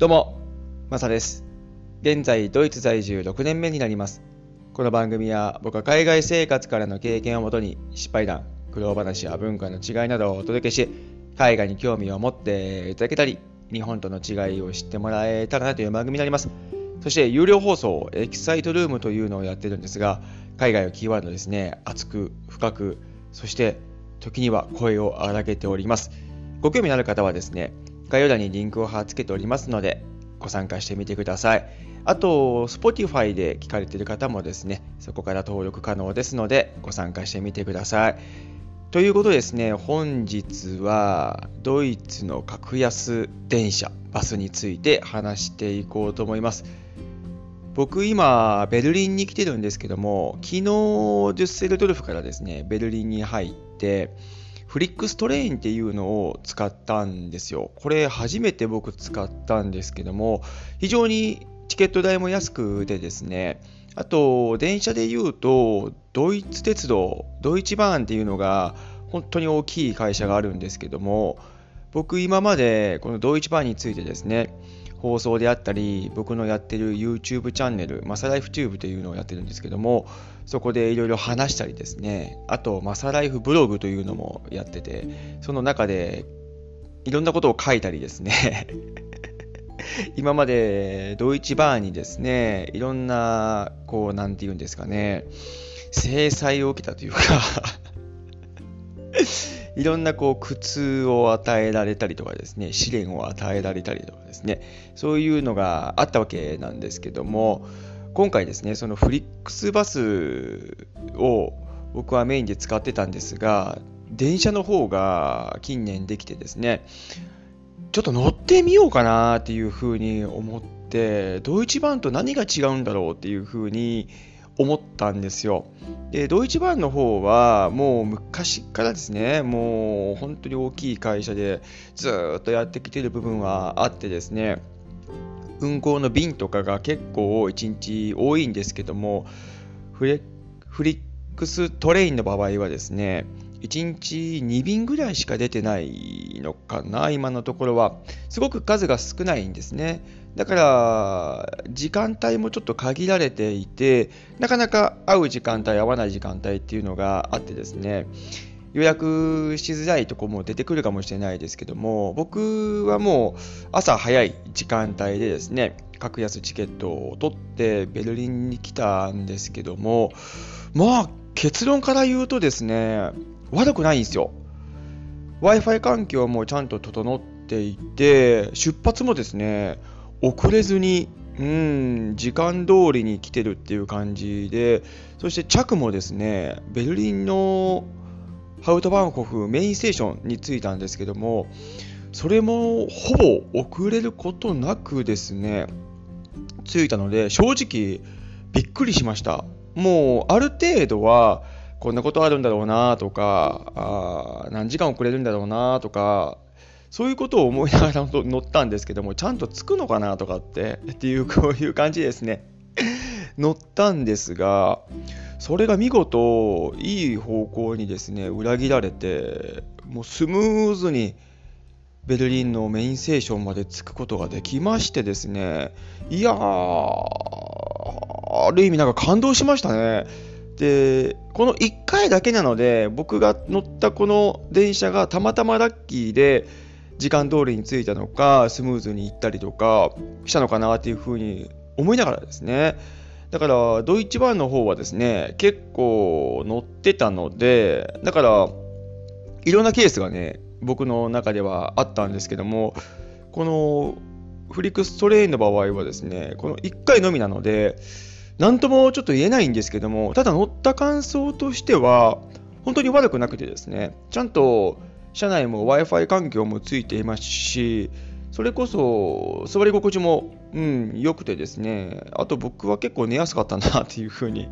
どうも、マサです。現在、ドイツ在住6年目になります。この番組は僕は海外生活からの経験をもとに失敗談、苦労話や文化の違いなどをお届けし、海外に興味を持っていただけたり、日本との違いを知ってもらえたらなという番組になります。そして、有料放送、エキサイトルームというのをやってるんですが、海外をキーワードですね、熱く、深く、そして、時には声を荒げております。ご興味のある方はですね、概要欄にリンクを貼っ付けておりますので、ご参加してみてください。あと、Spotify で聞かれている方もですね、そこから登録可能ですので、ご参加してみてください。ということでですね、本日はドイツの格安電車、バスについて話していこうと思います。僕今、ベルリンに来てるんですけども、昨日、デュッセルドルフからですね、ベルリンに入って、フリックストレインっていうのを使ったんですよ。これ初めて僕使ったんですけども、非常にチケット代も安くてですね、あと電車で言うと、ドイツ鉄道、ドイツバーンっていうのが本当に大きい会社があるんですけども、僕今までこのドイツバーンについてですね、放送であったり、僕のやってる YouTube チャンネル、マサライフチューブというのをやってるんですけども、そこでいろいろ話したりですね、あと、マサライフブログというのもやってて、その中でいろんなことを書いたりですね、今までドイツバーにですね、いろんな、こう、なんて言うんですかね、制裁を受けたというかいろんなこう苦痛を与えられたりとかですね、試練を与えられたりとかですね、そういうのがあったわけなんですけども、今回ですね、そのフリックスバスを僕はメインで使ってたんですが、電車の方が近年できてですね、ちょっと乗ってみようかなっていうふうに思って、ドイツ版と何が違うんだろうっていうふうに思ったんですよ。で、ドイツ版の方はもう昔からですね、もう本当に大きい会社でずっとやってきてる部分はあってですね、運行の便とかが結構1日多いんですけども、フレフリックストレインの場合はですね、1日2便ぐらいしか出てないのかな、今のところは。すごく数が少ないんですね。だから、時間帯もちょっと限られていて、なかなか会う時間帯、会わない時間帯っていうのがあってですね、予約しづらいとこも出てくるかもしれないですけども、僕はもう朝早い時間帯でですね、格安チケットを取ってベルリンに来たんですけども、まあ結論から言うとですね、悪くないんですよ。Wi-Fi 環境もちゃんと整っていて、出発もですね、遅れずに、うん、時間通りに来てるっていう感じで、そして着もですね、ベルリンのハウトバンホフメインステーションに着いたんですけども、それもほぼ遅れることなくですね、着いたので、正直びっくりしました。もうある程度は、こんなことあるんだろうなとか、あ何時間遅れるんだろうなとか、そういうことを思いながら乗ったんですけども、ちゃんと着くのかなとかって、っていう、こういう感じですね。乗ったんですが、それが見事、いい方向にですね、裏切られて、もうスムーズにベルリンのメインステーションまで着くことができましてですね、いやー、ある意味なんか感動しましたね。で、この1回だけなので、僕が乗ったこの電車がたまたまラッキーで、時間通りに着いたのか、スムーズに行ったりとかしたのかなっていうふうに思いながらですね。だから、ドイツ版の方はですね、結構乗ってたので、だから、いろんなケースがね、僕の中ではあったんですけども、このフリックストレインの場合はですね、この1回のみなので、なんともちょっと言えないんですけども、ただ乗った感想としては、本当に悪くなくてですね、ちゃんと車内も Wi-Fi 環境もついていますし、それこそ座り心地も、うん、良くてですね、あと僕は結構寝やすかったなっていうふうに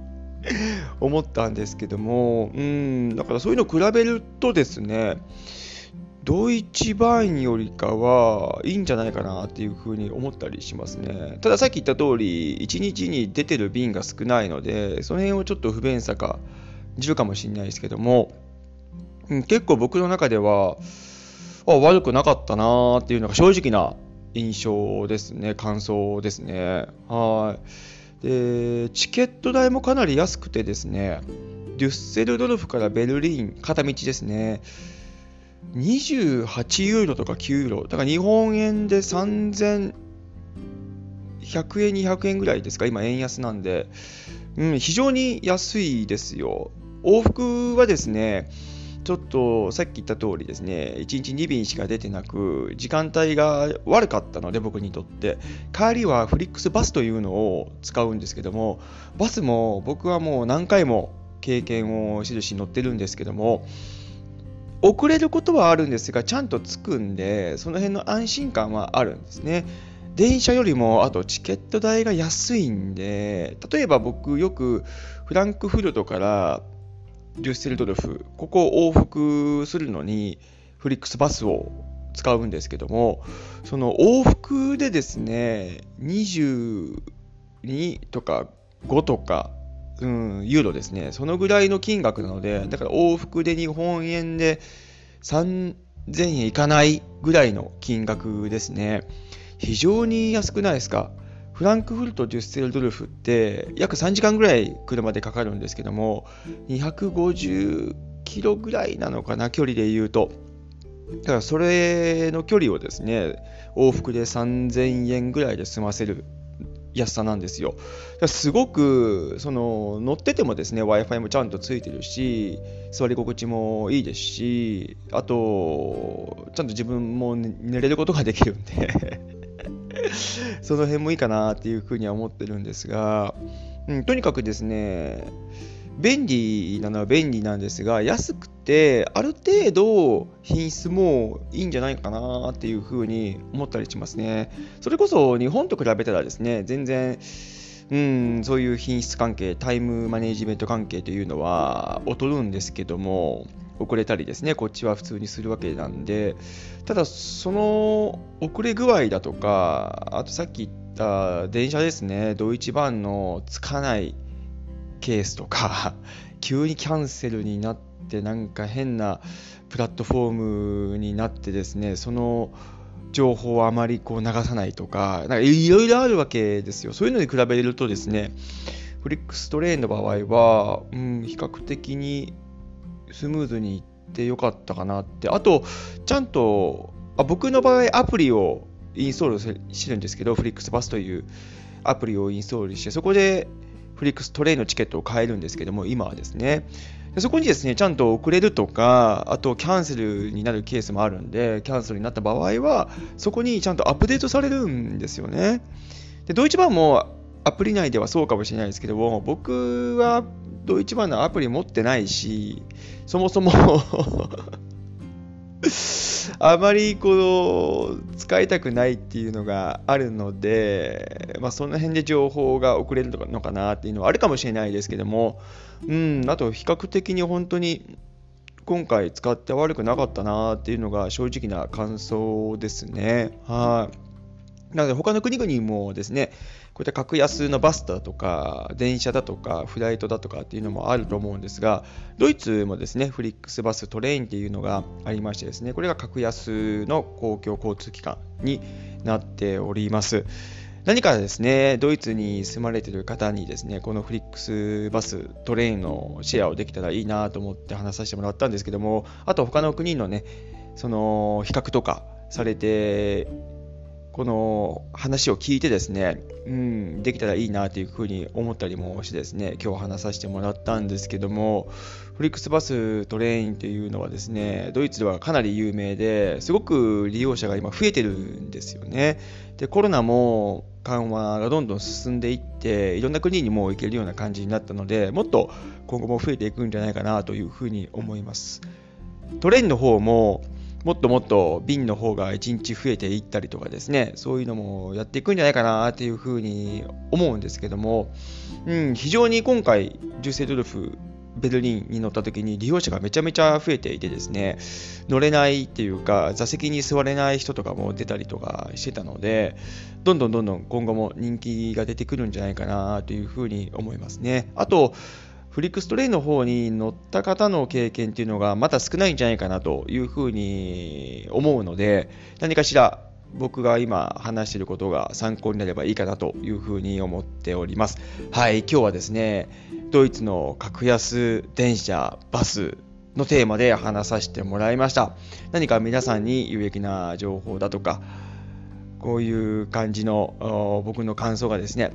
思ったんですけども、うん、だからそういうのを比べるとですね、ドイツバーンよりかはいいんじゃないかなっていうふうに思ったりしますね。たださっき言った通り、1日に出てる便が少ないので、その辺をちょっと不便さがじるかもしれないですけども、うん、結構僕の中では、あ悪くなかったなーっていうのが正直な印象ですね、感想ですね。はい。で、チケット代もかなり安くてですね、デュッセルドルフからベルリン、片道ですね、28ユーロとか9ユーロ、だから日本円で3100円、200円ぐらいですか、今、円安なんで、うん、非常に安いですよ。往復はですね、ちょっとさっき言った通りですね、1日2便しか出てなく、時間帯が悪かったので、僕にとって、帰りはフリックスバスというのを使うんですけども、バスも僕はもう何回も経験をしるし乗ってるんですけども、遅れることはあるんですが、ちゃんと着くんで、その辺の安心感はあるんですね。電車よりも、あとチケット代が安いんで、例えば僕よくフランクフルトからデュッセルドルフ、ここを往復するのにフリックスバスを使うんですけども、その往復でですね、22とか5とかうん、ユーロですね。そのぐらいの金額なので、だから往復で日本円で3000円いかないぐらいの金額ですね。非常に安くないですか？フランクフルト・デュッセルドルフって約3時間ぐらい車でかかるんですけども、250キロぐらいなのかな、距離で言うと。だからそれの距離をですね、往復で3000円ぐらいで済ませる安さなんですよ。すごくその乗っててもですね Wi-Fi もちゃんとついてるし座り心地もいいですしあとちゃんと自分も寝れることができるんで その辺もいいかなっていうふうには思ってるんですが、うん、とにかくですね便利なのは便利なんですが安くてある程度品質もいいんじゃないかなっていうふうに思ったりしますね。それこそ日本と比べたらですね全然うんそういう品質関係タイムマネジメント関係というのは劣るんですけども遅れたりですねこっちは普通にするわけなんでただその遅れ具合だとかあとさっき言った電車ですねドイツ版のつかないケースとか、急にキャンセルになって、なんか変なプラットフォームになってですね、その情報をあまりこう流さないとか、なんかいろいろあるわけですよ。そういうのに比べるとですね、フリックストレーンの場合は、うん、比較的にスムーズにいってよかったかなって。あと、ちゃんと、あ僕の場合アプリをインストールしてるんですけど、フリックスバスというアプリをインストールして、そこでフリックストレイのチケットを買えるんですけども、今はですね、そこにですね、ちゃんと遅れるとか、あとキャンセルになるケースもあるんで、キャンセルになった場合は、そこにちゃんとアップデートされるんですよね。で、ドイツ版もアプリ内ではそうかもしれないですけども、僕はドイツ版のアプリ持ってないし、そもそもあまりこの使いたくないっていうのがあるので、まあ、その辺で情報が遅れるのかなっていうのはあるかもしれないですけども、うん、あと比較的に本当に今回使って悪くなかったなっていうのが正直な感想ですね。はい。なので他の国々もですね、こういった格安のバスだとか、電車だとか、フライトだとかっていうのもあると思うんですが、ドイツもですね、フリックスバストレインっていうのがありましてですね、これが格安の公共交通機関になっております。何かですね、ドイツに住まれている方にですね、このフリックスバス、トレインのシェアをできたらいいなと思って話させてもらったんですけども、あと他の国のね、その比較とかされてこの話を聞いてですね、うん、できたらいいなというふうに思ったりもしてですね、今日話させてもらったんですけども、フリックスバストレインっていうのはですね、ドイツではかなり有名ですごく利用者が今増えてるんですよね。で、コロナも緩和がどんどん進んでいって、いろんな国にも行けるような感じになったので、もっと今後も増えていくんじゃないかなというふうに思います。トレインの方ももっともっと瓶の方が1日増えていったりとかですね、そういうのもやっていくんじゃないかなっていうふうに思うんですけども、うん、非常に今回、ジュセドルフ、ベルリンに乗った時に利用者がめちゃめちゃ増えていてですね、乗れないっていうか、座席に座れない人とかも出たりとかしてたので、どんどんどんどん今後も人気が出てくるんじゃないかなというふうに思いますね。あと、フリックストレイの方に乗った方の経験っていうのがまだ少ないんじゃないかなというふうに思うので、何かしら僕が今話していることが参考になればいいかなというふうに思っております。はい、今日はですね、ドイツの格安電車、バスのテーマで話させてもらいました。何か皆さんに有益な情報だとか、こういう感じの僕の感想がですね、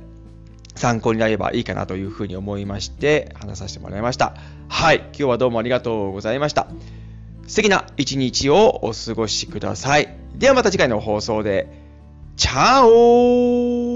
参考になればいいかなというふうに思いまして話させてもらいました。はい、今日はどうもありがとうございました。素敵な一日をお過ごしください。ではまた次回の放送で。チャオ